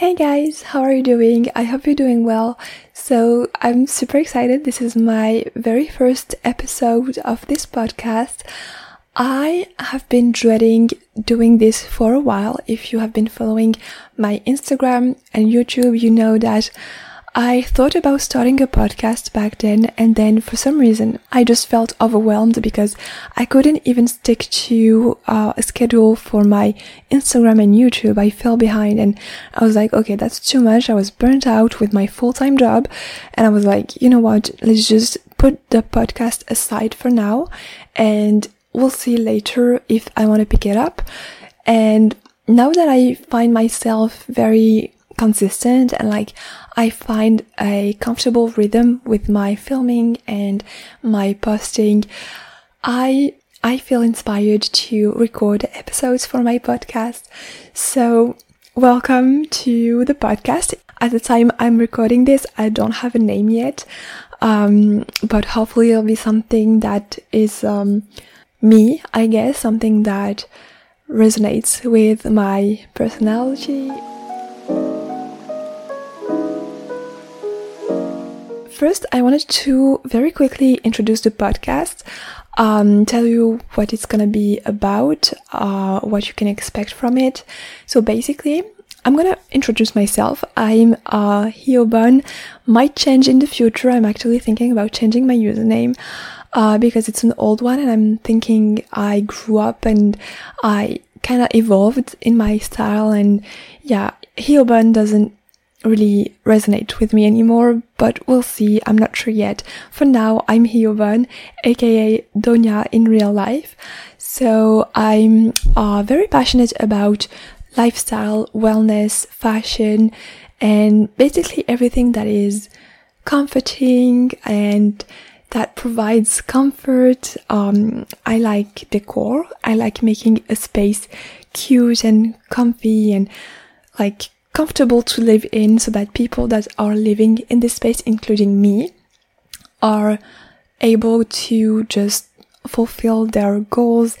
Hey guys, how are you doing? I hope you're doing well. So, I'm super excited. This is my very first episode of this podcast. I have been dreading doing this for a while. If you have been following my Instagram and YouTube, you know that I thought about starting a podcast back then, and then for some reason, I just felt overwhelmed because I couldn't even stick to uh, a schedule for my Instagram and YouTube. I fell behind, and I was like, okay, that's too much. I was burnt out with my full time job, and I was like, you know what? Let's just put the podcast aside for now, and we'll see later if I want to pick it up. And now that I find myself very consistent and like I find a comfortable rhythm with my filming and my posting. I I feel inspired to record episodes for my podcast. So welcome to the podcast. At the time I'm recording this, I don't have a name yet. Um, but hopefully it'll be something that is um, me, I guess, something that resonates with my personality First, I wanted to very quickly introduce the podcast, um, tell you what it's gonna be about, uh, what you can expect from it. So basically, I'm gonna introduce myself. I'm uh, Hioban. Might change in the future. I'm actually thinking about changing my username uh, because it's an old one, and I'm thinking I grew up and I kind of evolved in my style. And yeah, Hioban doesn't really resonate with me anymore, but we'll see. I'm not sure yet. For now, I'm Hiovan, aka Donya in real life. So I'm uh, very passionate about lifestyle, wellness, fashion, and basically everything that is comforting and that provides comfort. Um, I like decor. I like making a space cute and comfy and like comfortable to live in so that people that are living in this space, including me, are able to just fulfill their goals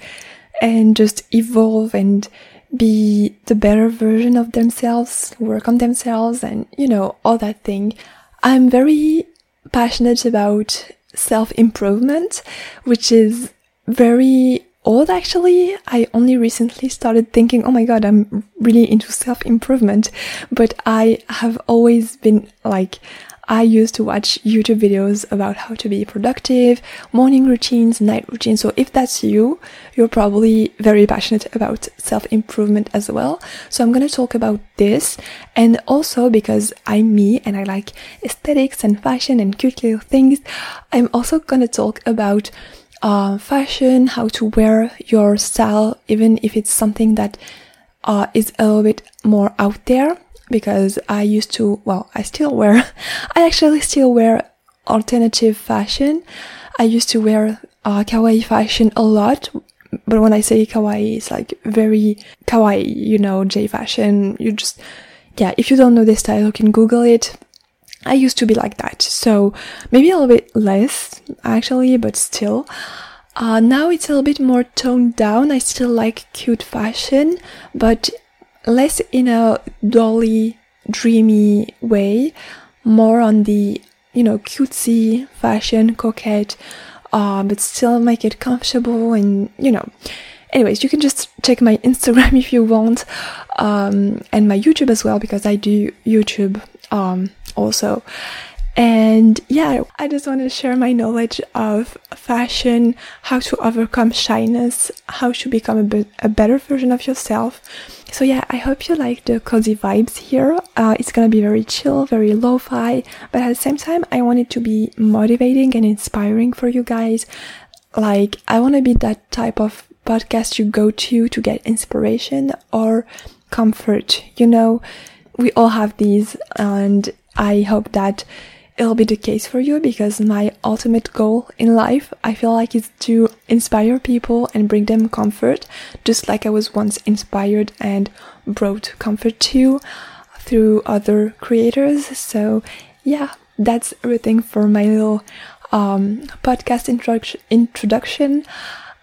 and just evolve and be the better version of themselves, work on themselves and, you know, all that thing. I'm very passionate about self improvement, which is very old actually. I only recently started thinking, oh my god, I'm really into self improvement. But I have always been like, I used to watch YouTube videos about how to be productive, morning routines, night routines. So if that's you, you're probably very passionate about self improvement as well. So I'm going to talk about this. And also because I'm me and I like aesthetics and fashion and cute little things, I'm also going to talk about uh, fashion, how to wear your style, even if it's something that uh, is a little bit more out there. Because I used to, well, I still wear, I actually still wear alternative fashion. I used to wear uh, kawaii fashion a lot, but when I say kawaii, it's like very kawaii, you know, J fashion. You just, yeah, if you don't know this style, you can Google it. I used to be like that, so maybe a little bit less actually, but still. Uh, now it's a little bit more toned down. I still like cute fashion, but less in a dolly, dreamy way, more on the, you know, cutesy fashion, coquette, uh, but still make it comfortable and, you know. Anyways, you can just check my Instagram if you want, um, and my YouTube as well, because I do YouTube, um, also. And yeah, I just want to share my knowledge of fashion, how to overcome shyness, how to become a, be- a better version of yourself. So yeah, I hope you like the cozy vibes here. Uh, it's gonna be very chill, very lo-fi, but at the same time, I want it to be motivating and inspiring for you guys. Like, I want to be that type of podcast you go to to get inspiration or comfort. You know, we all have these and I hope that it'll be the case for you because my ultimate goal in life, I feel like is to inspire people and bring them comfort, just like I was once inspired and brought comfort to through other creators. So yeah, that's everything for my little um, podcast introduction.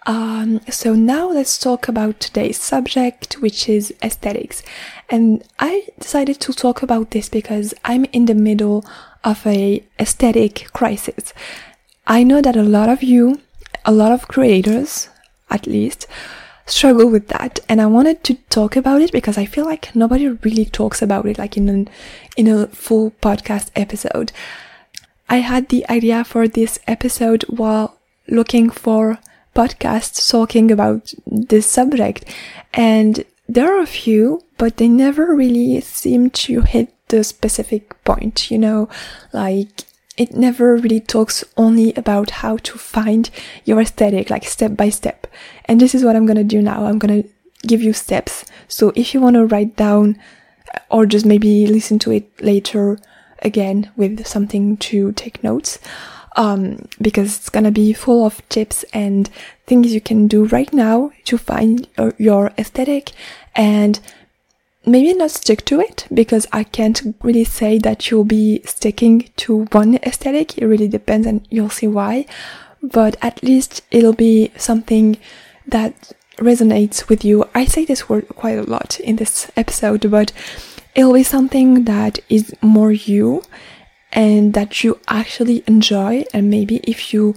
Um, so now let's talk about today's subject, which is aesthetics. And I decided to talk about this because I'm in the middle of a aesthetic crisis. I know that a lot of you, a lot of creators, at least, struggle with that and I wanted to talk about it because I feel like nobody really talks about it like in an in a full podcast episode. I had the idea for this episode while looking for podcasts talking about this subject and there are a few but they never really seem to hit the specific point, you know, like it never really talks only about how to find your aesthetic, like step by step. And this is what I'm gonna do now. I'm gonna give you steps. So if you wanna write down uh, or just maybe listen to it later again with something to take notes, um, because it's gonna be full of tips and things you can do right now to find your aesthetic and maybe not stick to it because I can't really say that you'll be sticking to one aesthetic. It really depends and you'll see why. But at least it'll be something that resonates with you. I say this word quite a lot in this episode, but it'll be something that is more you and that you actually enjoy. And maybe if you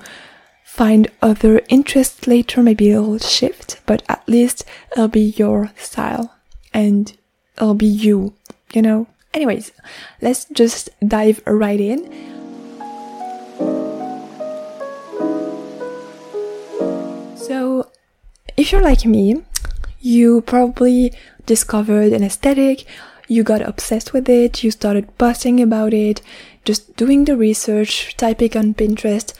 find other interests later, maybe it'll shift, but at least it'll be your style and it'll be you, you know? Anyways, let's just dive right in. So, if you're like me, you probably discovered an aesthetic, you got obsessed with it, you started posting about it, just doing the research, typing on Pinterest,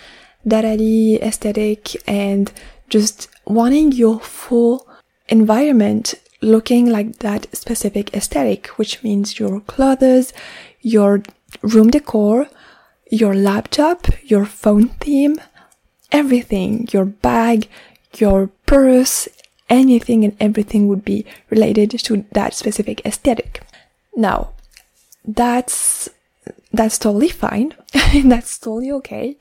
Dadadi aesthetic, and just wanting your full environment looking like that specific aesthetic, which means your clothes, your room decor, your laptop, your phone theme, everything, your bag, your purse, anything and everything would be related to that specific aesthetic. Now, that's that's totally fine. that's totally okay.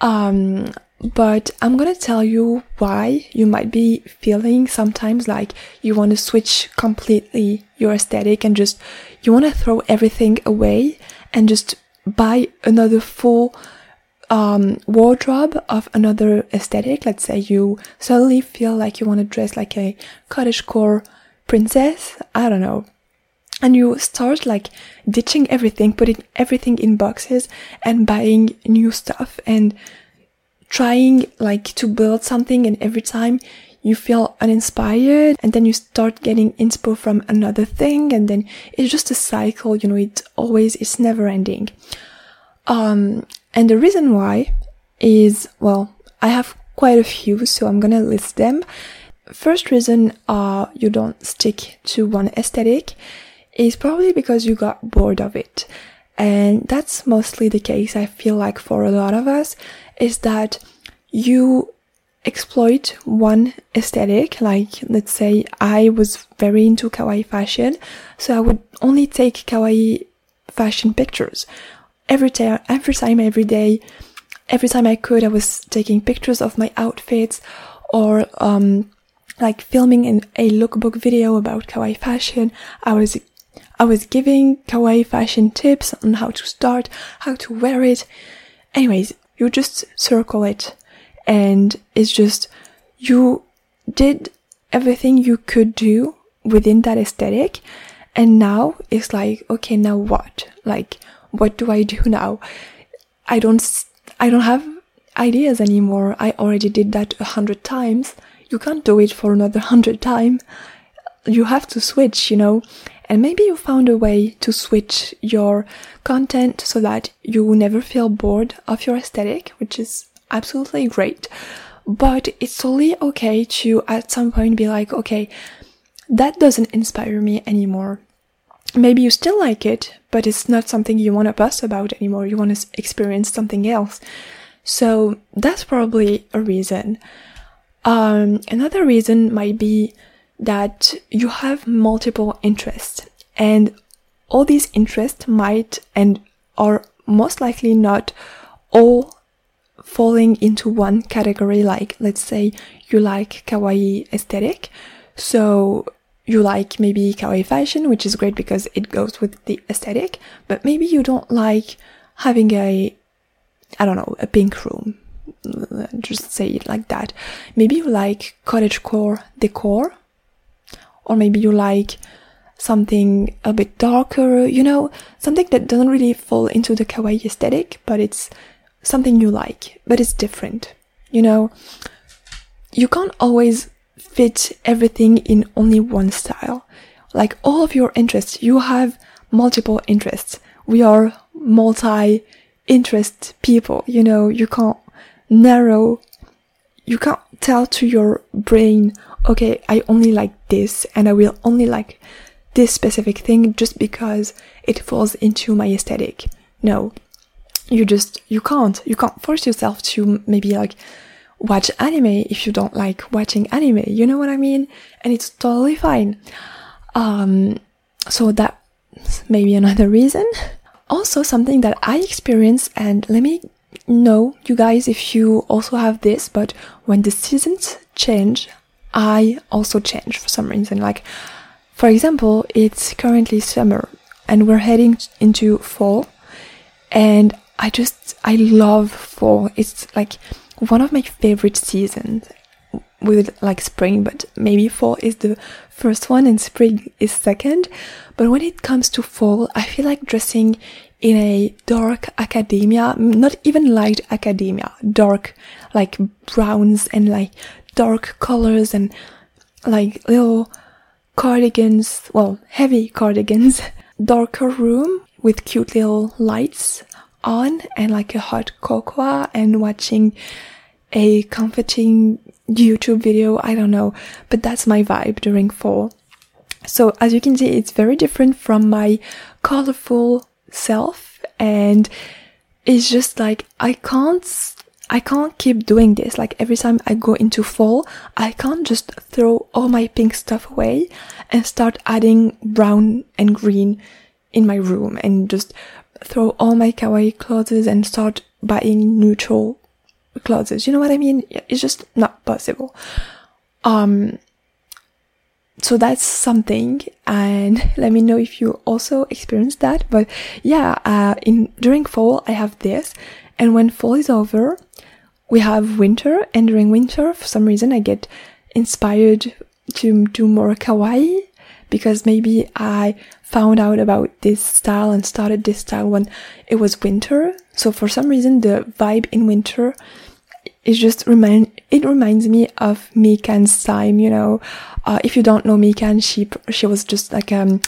Um, but I'm gonna tell you why you might be feeling sometimes like you want to switch completely your aesthetic and just you want to throw everything away and just buy another full um, wardrobe of another aesthetic. Let's say you suddenly feel like you want to dress like a cottagecore princess. I don't know. And you start like ditching everything, putting everything in boxes and buying new stuff and trying like to build something and every time you feel uninspired and then you start getting inspo from another thing and then it's just a cycle you know it always it's never ending. Um and the reason why is well i have quite a few so i'm gonna list them. First reason uh you don't stick to one aesthetic is probably because you got bored of it. And that's mostly the case i feel like for a lot of us is that you exploit one aesthetic. Like let's say i was very into kawaii fashion so i would only take kawaii fashion pictures. Every every time every day every time i could i was taking pictures of my outfits or um like filming in a lookbook video about kawaii fashion. I was i was giving kawaii fashion tips on how to start how to wear it. Anyways you just circle it. And it's just you did everything you could do within that aesthetic. And now it's like okay now what? Like what do i do now? I don't i don't have ideas anymore. I already did that a hundred times. You can't do it for another hundred time. You have to switch you know and maybe you found a way to switch your content so that you never feel bored of your aesthetic, which is absolutely great. But it's totally okay to at some point be like, okay, that doesn't inspire me anymore. Maybe you still like it, but it's not something you want to bust about anymore. You want to experience something else. So that's probably a reason. Um, another reason might be that you have multiple interests and all these interests might and are most likely not all falling into one category, like let's say you like kawaii aesthetic, so you like maybe kawaii fashion, which is great because it goes with the aesthetic, but maybe you don't like having a, I don't know, a pink room. Just say it like that. Maybe you like cottagecore decor, or maybe you like something a bit darker, you know, something that doesn't really fall into the kawaii aesthetic, but it's something you like, but it's different. You know, you can't always fit everything in only one style. Like all of your interests, you have multiple interests. We are multi interest people, you know, you can't narrow, you can't tell to your brain, okay, I only like this and I will only like this specific thing just because it falls into my aesthetic. No. You just, you can't, you can't force yourself to maybe like watch anime if you don't like watching anime. You know what I mean? And it's totally fine. Um, so that's maybe another reason. Also something that I experience and let me know you guys if you also have this, but when the seasons change, I also change for some reason. Like for example, it's currently summer and we're heading into fall and I just, I love fall. It's like one of my favorite seasons with like spring, but maybe fall is the first one and spring is second. But when it comes to fall, I feel like dressing in a dark academia, not even light academia, dark, like browns and like dark colors and like little cardigans, well, heavy cardigans, darker room with cute little lights on and like a hot cocoa and watching a comforting YouTube video. I don't know, but that's my vibe during fall. So as you can see, it's very different from my colorful self and it's just like I can't I can't keep doing this. Like every time I go into fall, I can't just throw all my pink stuff away and start adding brown and green in my room and just throw all my kawaii clothes and start buying neutral clothes. You know what I mean? It's just not possible. Um, so that's something and let me know if you also experience that but yeah uh, in during fall i have this and when fall is over, we have winter, and during winter, for some reason, I get inspired to do more kawaii because maybe I found out about this style and started this style when it was winter. So for some reason, the vibe in winter is just remind it reminds me of Mikan's time. You know, uh, if you don't know Mikan, she she was just like um,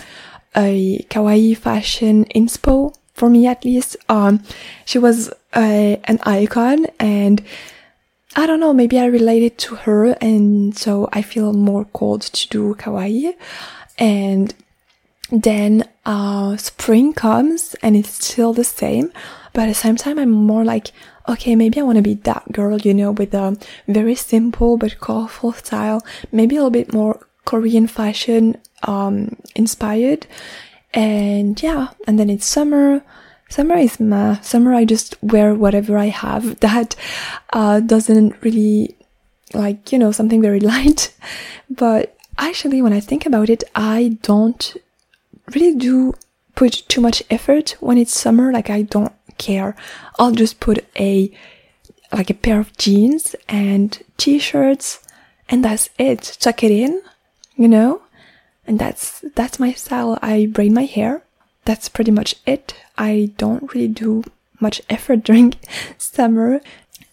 a kawaii fashion inspo for me at least. Um, she was a, an icon and I don't know, maybe I related to her and so I feel more called to do kawaii. And then, uh, spring comes and it's still the same. But at the same time, I'm more like, okay, maybe I want to be that girl, you know, with a very simple but colorful style, maybe a little bit more Korean fashion, um, inspired. And yeah, and then it's summer. Summer is my summer. I just wear whatever I have that uh, doesn't really like you know something very light. But actually, when I think about it, I don't really do put too much effort when it's summer. Like I don't care. I'll just put a like a pair of jeans and t-shirts and that's it. Tuck it in, you know? And that's that's my style. I braid my hair. That's pretty much it. I don't really do much effort during summer.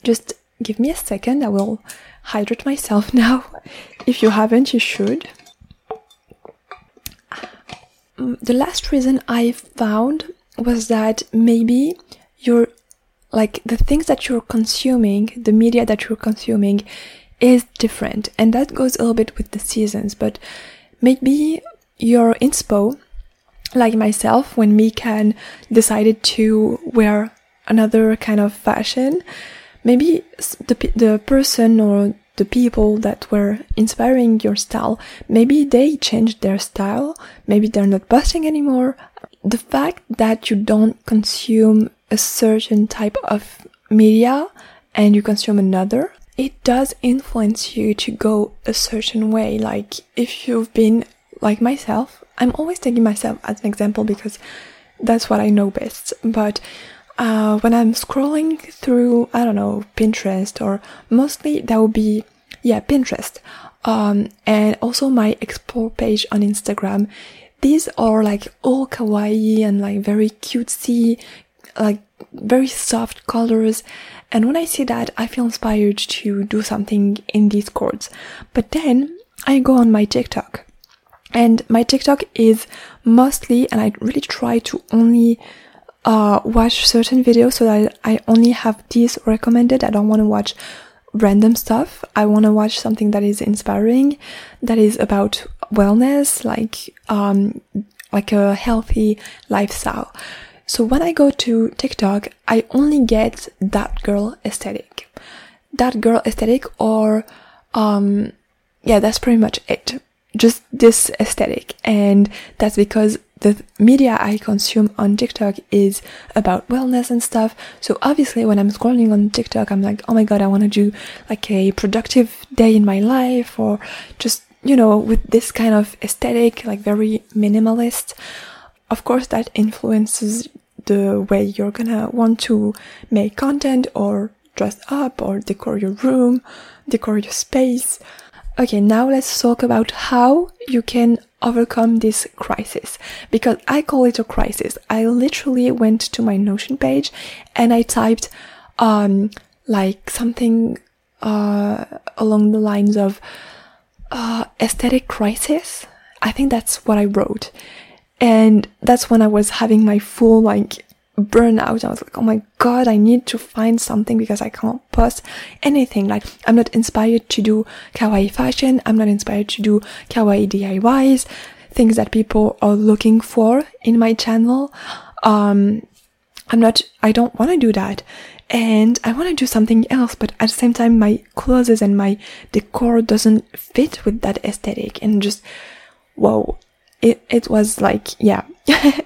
Just give me a second. I will hydrate myself now. If you haven't, you should. Mm, the last reason I found was that maybe you're like the things that you're consuming, the media that you're consuming is different. And that goes a little bit with the seasons, but maybe your inspo like myself, when Mikan decided to wear another kind of fashion, maybe the, the person or the people that were inspiring your style, maybe they changed their style, maybe they're not posting anymore. The fact that you don't consume a certain type of media and you consume another, it does influence you to go a certain way. Like if you've been like myself, I'm always taking myself as an example because that's what I know best. But uh, when I'm scrolling through, I don't know, Pinterest or mostly that would be, yeah, Pinterest. Um, and also my explore page on Instagram. These are like all kawaii and like very cutesy, like very soft colors. And when I see that, I feel inspired to do something in these chords. But then I go on my TikTok. And my TikTok is mostly, and I really try to only uh, watch certain videos so that I only have these recommended. I don't want to watch random stuff. I want to watch something that is inspiring, that is about wellness, like um, like a healthy lifestyle. So when I go to TikTok, I only get that girl aesthetic, that girl aesthetic, or um, yeah, that's pretty much it. Just this aesthetic, and that's because the media I consume on TikTok is about wellness and stuff. So obviously when I'm scrolling on TikTok, I'm like, oh my god, I want to do like a productive day in my life or just, you know, with this kind of aesthetic, like very minimalist. Of course, that influences the way you're gonna want to make content or dress up or decor your room, decor your space. Okay, now let's talk about how you can overcome this crisis because I call it a crisis. I literally went to my Notion page and I typed um like something uh along the lines of uh aesthetic crisis. I think that's what I wrote. And that's when I was having my full like burnout. I was like, oh my god, I need to find something because I can't post anything. Like, I'm not inspired to do kawaii fashion. I'm not inspired to do kawaii DIYs, things that people are looking for in my channel. Um, I'm not, I don't want to do that. And I want to do something else, but at the same time, my clothes and my decor doesn't fit with that aesthetic. And just, whoa, it, it was like, yeah.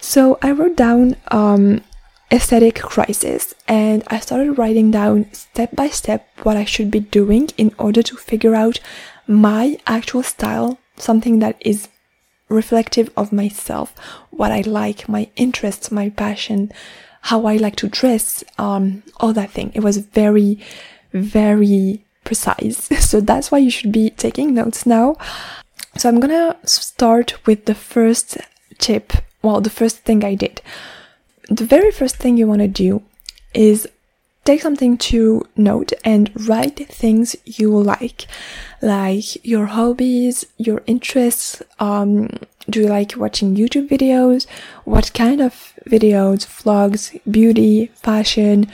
So I wrote down um, aesthetic crisis and I started writing down step by step what I should be doing in order to figure out my actual style, something that is reflective of myself, what I like, my interests, my passion, how I like to dress, um, all that thing. It was very, very precise. So that's why you should be taking notes now. So I'm gonna start with the first tip well, the first thing I did. The very first thing you want to do is take something to note and write things you like, like your hobbies, your interests. Um, do you like watching YouTube videos? What kind of videos? Vlogs, beauty, fashion.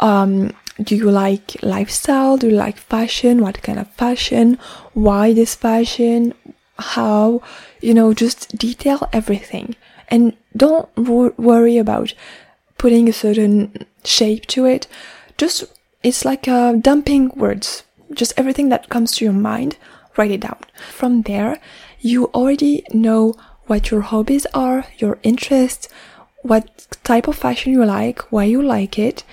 Um, do you like lifestyle? Do you like fashion? What kind of fashion? Why this fashion? How? You know, just detail everything. And don't worry about putting a certain shape to it. Just, it's like uh, dumping words. Just everything that comes to your mind, write it down. From there, you already know what your hobbies are, your interests, what type of fashion you like, why you like it.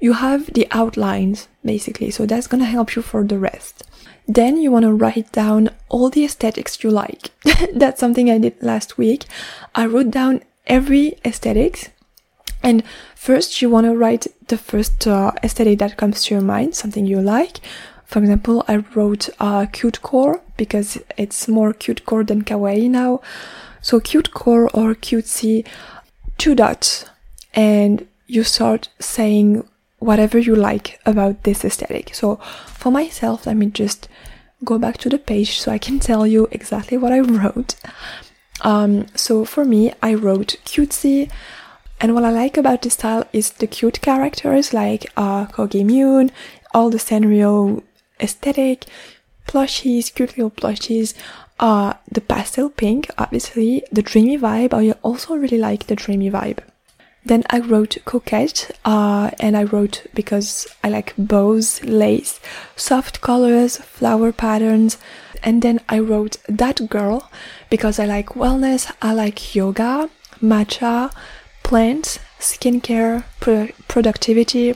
You have the outlines basically, so that's gonna help you for the rest. Then you want to write down all the aesthetics you like. That's something I did last week. I wrote down every aesthetics and first you want to write the first uh, aesthetic that comes to your mind, something you like. For example, I wrote uh, cute core because it's more cute core than kawaii now. So cute core or cutesy, two dots, and you start saying whatever you like about this aesthetic. So for myself, let me just go back to the page so I can tell you exactly what I wrote. Um, so for me, I wrote cutesy, and what I like about this style is the cute characters like uh, Kogi all the Sanrio aesthetic, plushies, cute little plushies, uh, the pastel pink, obviously, the dreamy vibe. I also really like the dreamy vibe. Then I wrote coquette, uh, and I wrote because I like bows, lace, soft colors, flower patterns. And then I wrote that girl because I like wellness, I like yoga, matcha, plants, skincare, pro- productivity.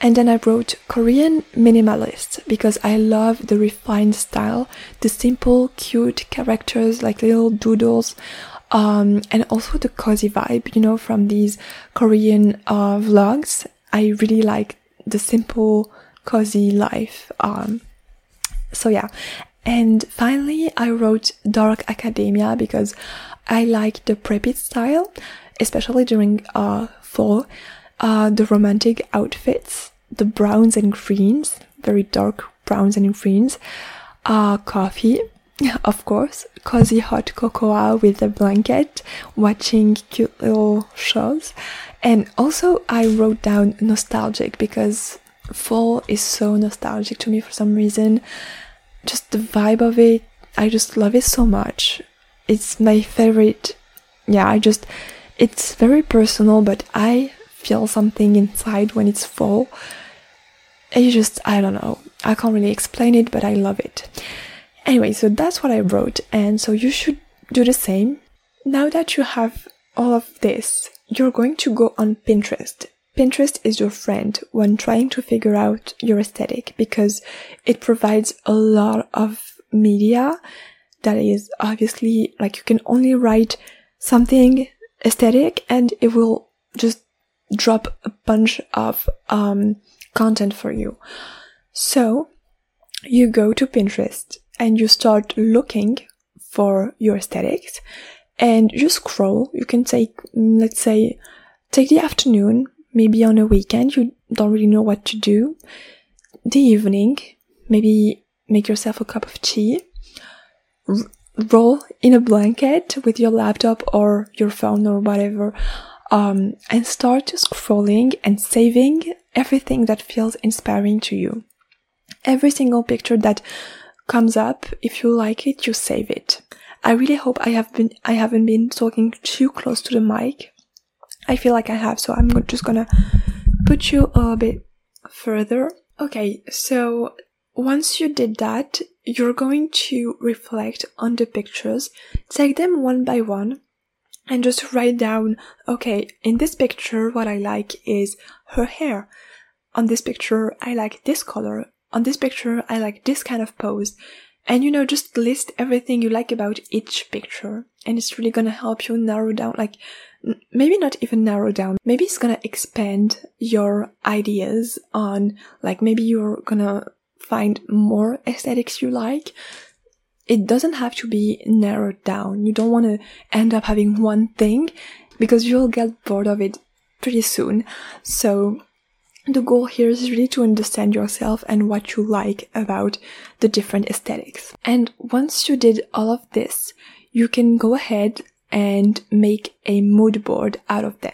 And then I wrote Korean minimalist because I love the refined style, the simple, cute characters like little doodles, um, and also the cozy vibe, you know, from these Korean uh, vlogs. I really like the simple, cozy life. Um, so yeah. And finally, I wrote Dark Academia because I like the preppy style, especially during uh, fall. Uh, the romantic outfits the browns and greens, very dark browns and greens, uh, coffee, of course, cozy hot cocoa with a blanket, watching cute little shows. And also, I wrote down nostalgic because fall is so nostalgic to me for some reason. Just the vibe of it, I just love it so much. It's my favorite. Yeah, I just, it's very personal, but I feel something inside when it's fall you just, I don't know. I can't really explain it, but I love it. Anyway, so that's what I wrote, and so you should do the same. Now that you have all of this, you're going to go on Pinterest. Pinterest is your friend when trying to figure out your aesthetic because it provides a lot of media that is obviously like you can only write something aesthetic and it will just drop a bunch of um, content for you. So you go to Pinterest and you start looking for your aesthetics and you scroll. You can take, mm, let's say, take the afternoon, maybe on a weekend, you don't really know what to do. The evening, maybe make yourself a cup of tea, r- roll in a blanket with your laptop or your phone or whatever, um, and start scrolling and saving everything that feels inspiring to you. Every single picture that comes up, if you like it, you save it. I really hope I have been, I haven't been talking too close to the mic. I feel like I have, so I'm just gonna put you a bit further. Okay, so once you did that, you're going to reflect on the pictures, take them one by one, and just write down, okay, in this picture, what I like is her hair. On this picture, I like this color. On this picture, I like this kind of pose. And you know, just list everything you like about each picture. And it's really gonna help you narrow down, like, maybe not even narrow down. Maybe it's gonna expand your ideas on, like, maybe you're gonna find more aesthetics you like. It doesn't have to be narrowed down. You don't want to end up having one thing because you'll get bored of it pretty soon. So the goal here is really to understand yourself and what you like about the different aesthetics. And once you did all of this, you can go ahead and make a mood board out of them.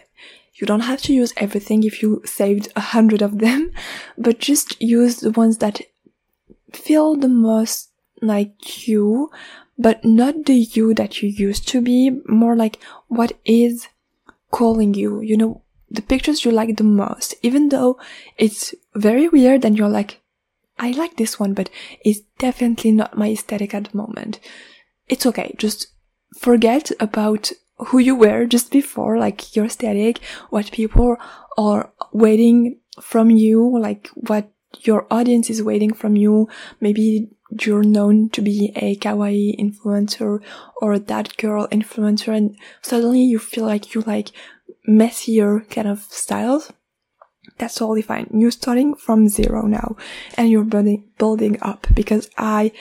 You don't have to use everything if you saved a hundred of them, but just use the ones that feel the most like you, but not the you that you used to be, more like what is calling you, you know, the pictures you like the most, even though it's very weird and you're like, I like this one, but it's definitely not my aesthetic at the moment. It's okay. Just forget about who you were just before, like your aesthetic, what people are waiting from you, like what your audience is waiting from you. Maybe you're known to be a kawaii influencer or a that girl influencer and suddenly you feel like you like messier kind of styles, that's totally fine. You're starting from zero now and you're building, building up because I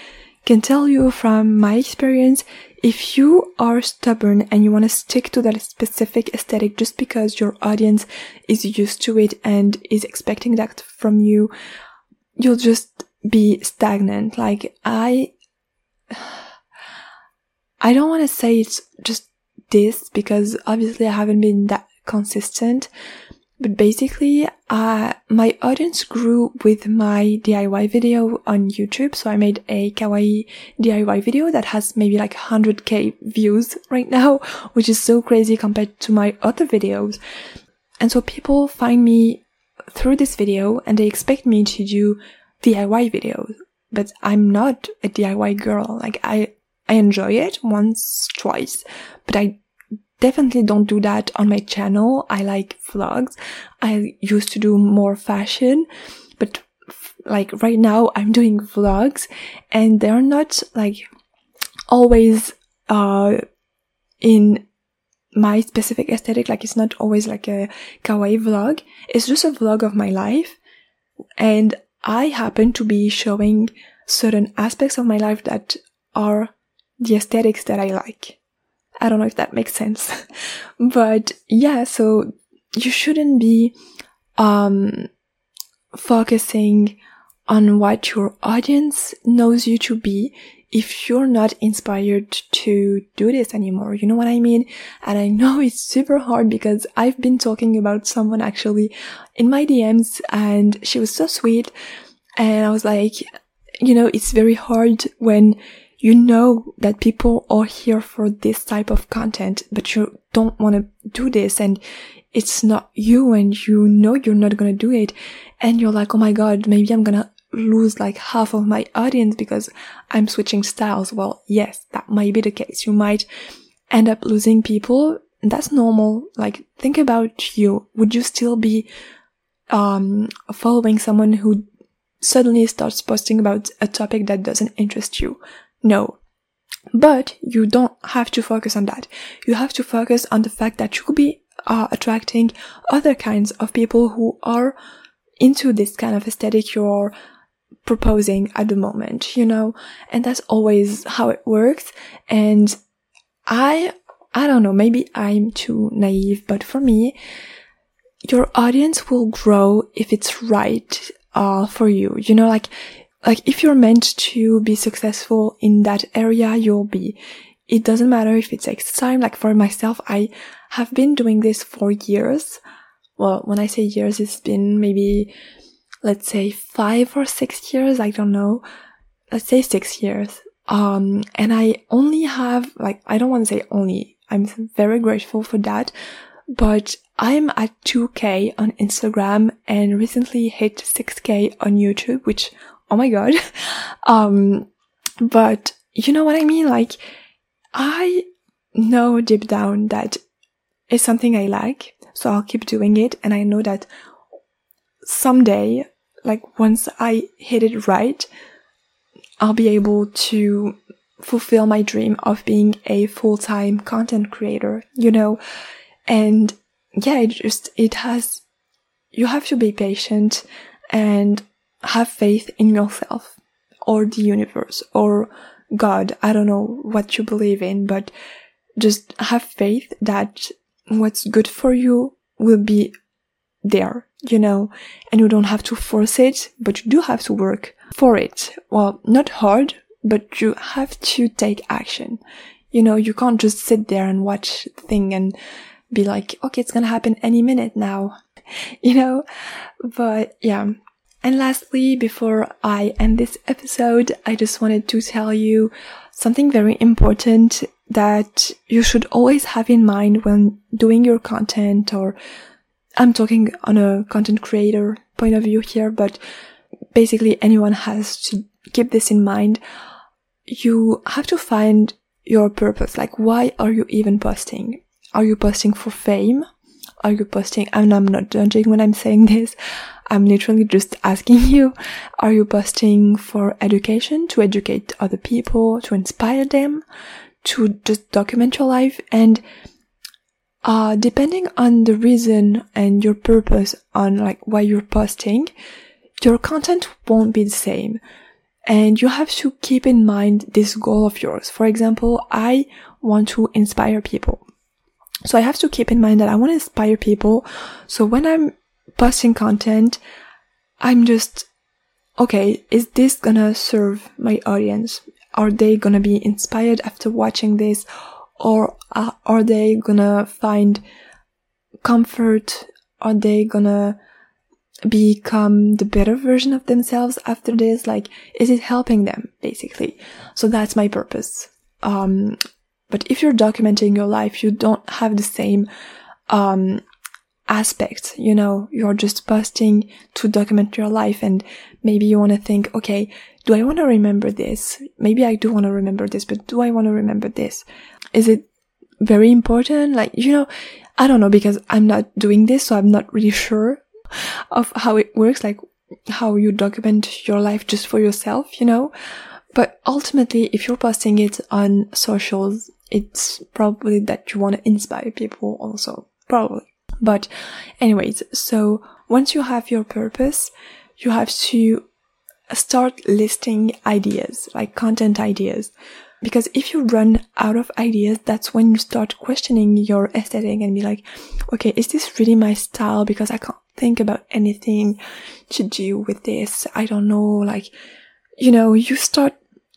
can tell you from my experience, if you are stubborn and you want to stick to that specific aesthetic just because your audience is used to it and is expecting that from you, you'll just be stagnant. Like I, I don't want to say it's just this because obviously I haven't been that consistent. But basically, uh, my audience grew with my DIY video on YouTube. So I made a kawaii DIY video that has maybe like 100k views right now, which is so crazy compared to my other videos. And so people find me through this video and they expect me to do DIY videos. But I'm not a DIY girl. Like I, I enjoy it once, twice, but I definitely don't do that on my channel. I like vlogs. I used to do more fashion, but like right now I'm doing vlogs and they're not like always, uh, in my specific aesthetic. Like it's not always like a kawaii vlog. It's just a vlog of my life. And I happen to be showing certain aspects of my life that are the aesthetics that I like. I don't know if that makes sense. but yeah, so you shouldn't be, um, focusing on what your audience knows you to be if you're not inspired to do this anymore. You know what I mean? And I know it's super hard because I've been talking about someone actually in my DMs and she was so sweet. And I was like, you know, it's very hard when you know that people are here for this type of content, but you don't want to do this and it's not you and you know you're not going to do it. And you're like, oh my God, maybe I'm going to lose like half of my audience because I'm switching styles. Well, yes, that might be the case. You might end up losing people. That's normal. Like, think about you. Would you still be, um, following someone who suddenly starts posting about a topic that doesn't interest you? No. But you don't have to focus on that. You have to focus on the fact that you could be uh, attracting other kinds of people who are into this kind of aesthetic you're proposing at the moment, you know? And that's always how it works. And I, I don't know, maybe I'm too naive, but for me, your audience will grow if it's right, uh, for you. You know, like, like if you're meant to be successful in that area, you'll be. It doesn't matter if it takes time. Like for myself, I have been doing this for years. Well, when I say years, it's been maybe let's say five or six years, I don't know. Let's say six years. Um, and I only have, like, I don't want to say only, I'm very grateful for that, but I'm at 2k on Instagram and recently hit 6k on YouTube, which, oh my god. um, but you know what I mean? Like, I know deep down that it's something I like, so I'll keep doing it. And I know that someday, like once I hit it right, I'll be able to fulfill my dream of being a full-time content creator, you know? And yeah, it just, it has, you have to be patient and have faith in yourself or the universe or God. I don't know what you believe in, but just have faith that what's good for you will be there, you know, and you don't have to force it, but you do have to work for it. Well, not hard, but you have to take action. You know, you can't just sit there and watch the thing and be like, okay, it's gonna happen any minute now, you know, but yeah. And lastly, before I end this episode, I just wanted to tell you something very important that you should always have in mind when doing your content or I'm talking on a content creator point of view here, but basically anyone has to keep this in mind. You have to find your purpose. Like, why are you even posting? Are you posting for fame? Are you posting? And I'm not judging when I'm saying this. I'm literally just asking you, are you posting for education, to educate other people, to inspire them, to just document your life? And uh, depending on the reason and your purpose on like why you're posting, your content won't be the same. And you have to keep in mind this goal of yours. For example, I want to inspire people. So I have to keep in mind that I want to inspire people. So when I'm posting content, I'm just, okay, is this gonna serve my audience? Are they gonna be inspired after watching this? or are they gonna find comfort? Are they gonna become the better version of themselves after this? Like, is it helping them basically? So that's my purpose. Um, but if you're documenting your life, you don't have the same, um, aspect, you know, you're just posting to document your life and maybe you want to think, okay, do I want to remember this? Maybe I do want to remember this, but do I want to remember this? Is it very important. Like, you know, I don't know because I'm not doing this, so I'm not really sure of how it works, like how you document your life just for yourself, you know? But ultimately, if you're posting it on socials, it's probably that you want to inspire people also. Probably. But anyways, so once you have your purpose, you have to start listing ideas, like content ideas. Because if you run out of ideas, that's when you start questioning your aesthetic and be like, okay, is this really my style? Because I can't think about anything to do with this. I don't know, like, you know, you start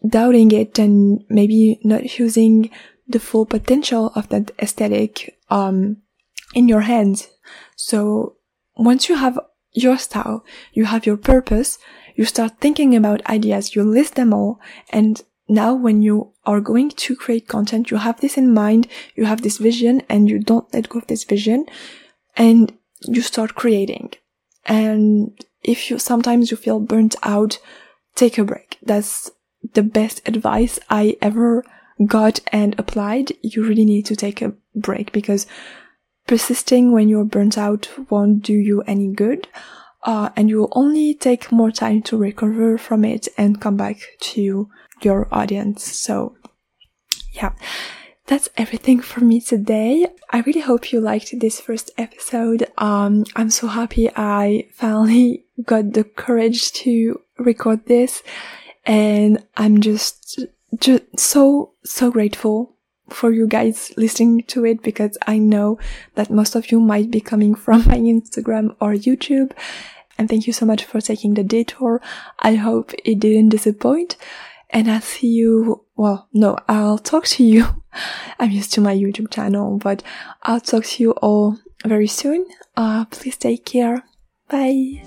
doubting it and maybe not using the full potential of that aesthetic, um, in your hands. So once you have your style, you have your purpose, you start thinking about ideas, you list them all, and now when you are going to create content, you have this in mind, you have this vision, and you don't let go of this vision, and you start creating. And if you sometimes you feel burnt out, take a break. That's the best advice I ever got and applied. You really need to take a break because persisting when you're burnt out won't do you any good. Uh, and you will only take more time to recover from it and come back to your audience. So yeah, that's everything for me today. I really hope you liked this first episode. Um, I'm so happy I finally got the courage to record this and I'm just, just so, so grateful for you guys listening to it because I know that most of you might be coming from my Instagram or YouTube. And thank you so much for taking the detour. I hope it didn't disappoint. And I'll see you, well, no, I'll talk to you. I'm used to my YouTube channel, but I'll talk to you all very soon. Uh, please take care. Bye.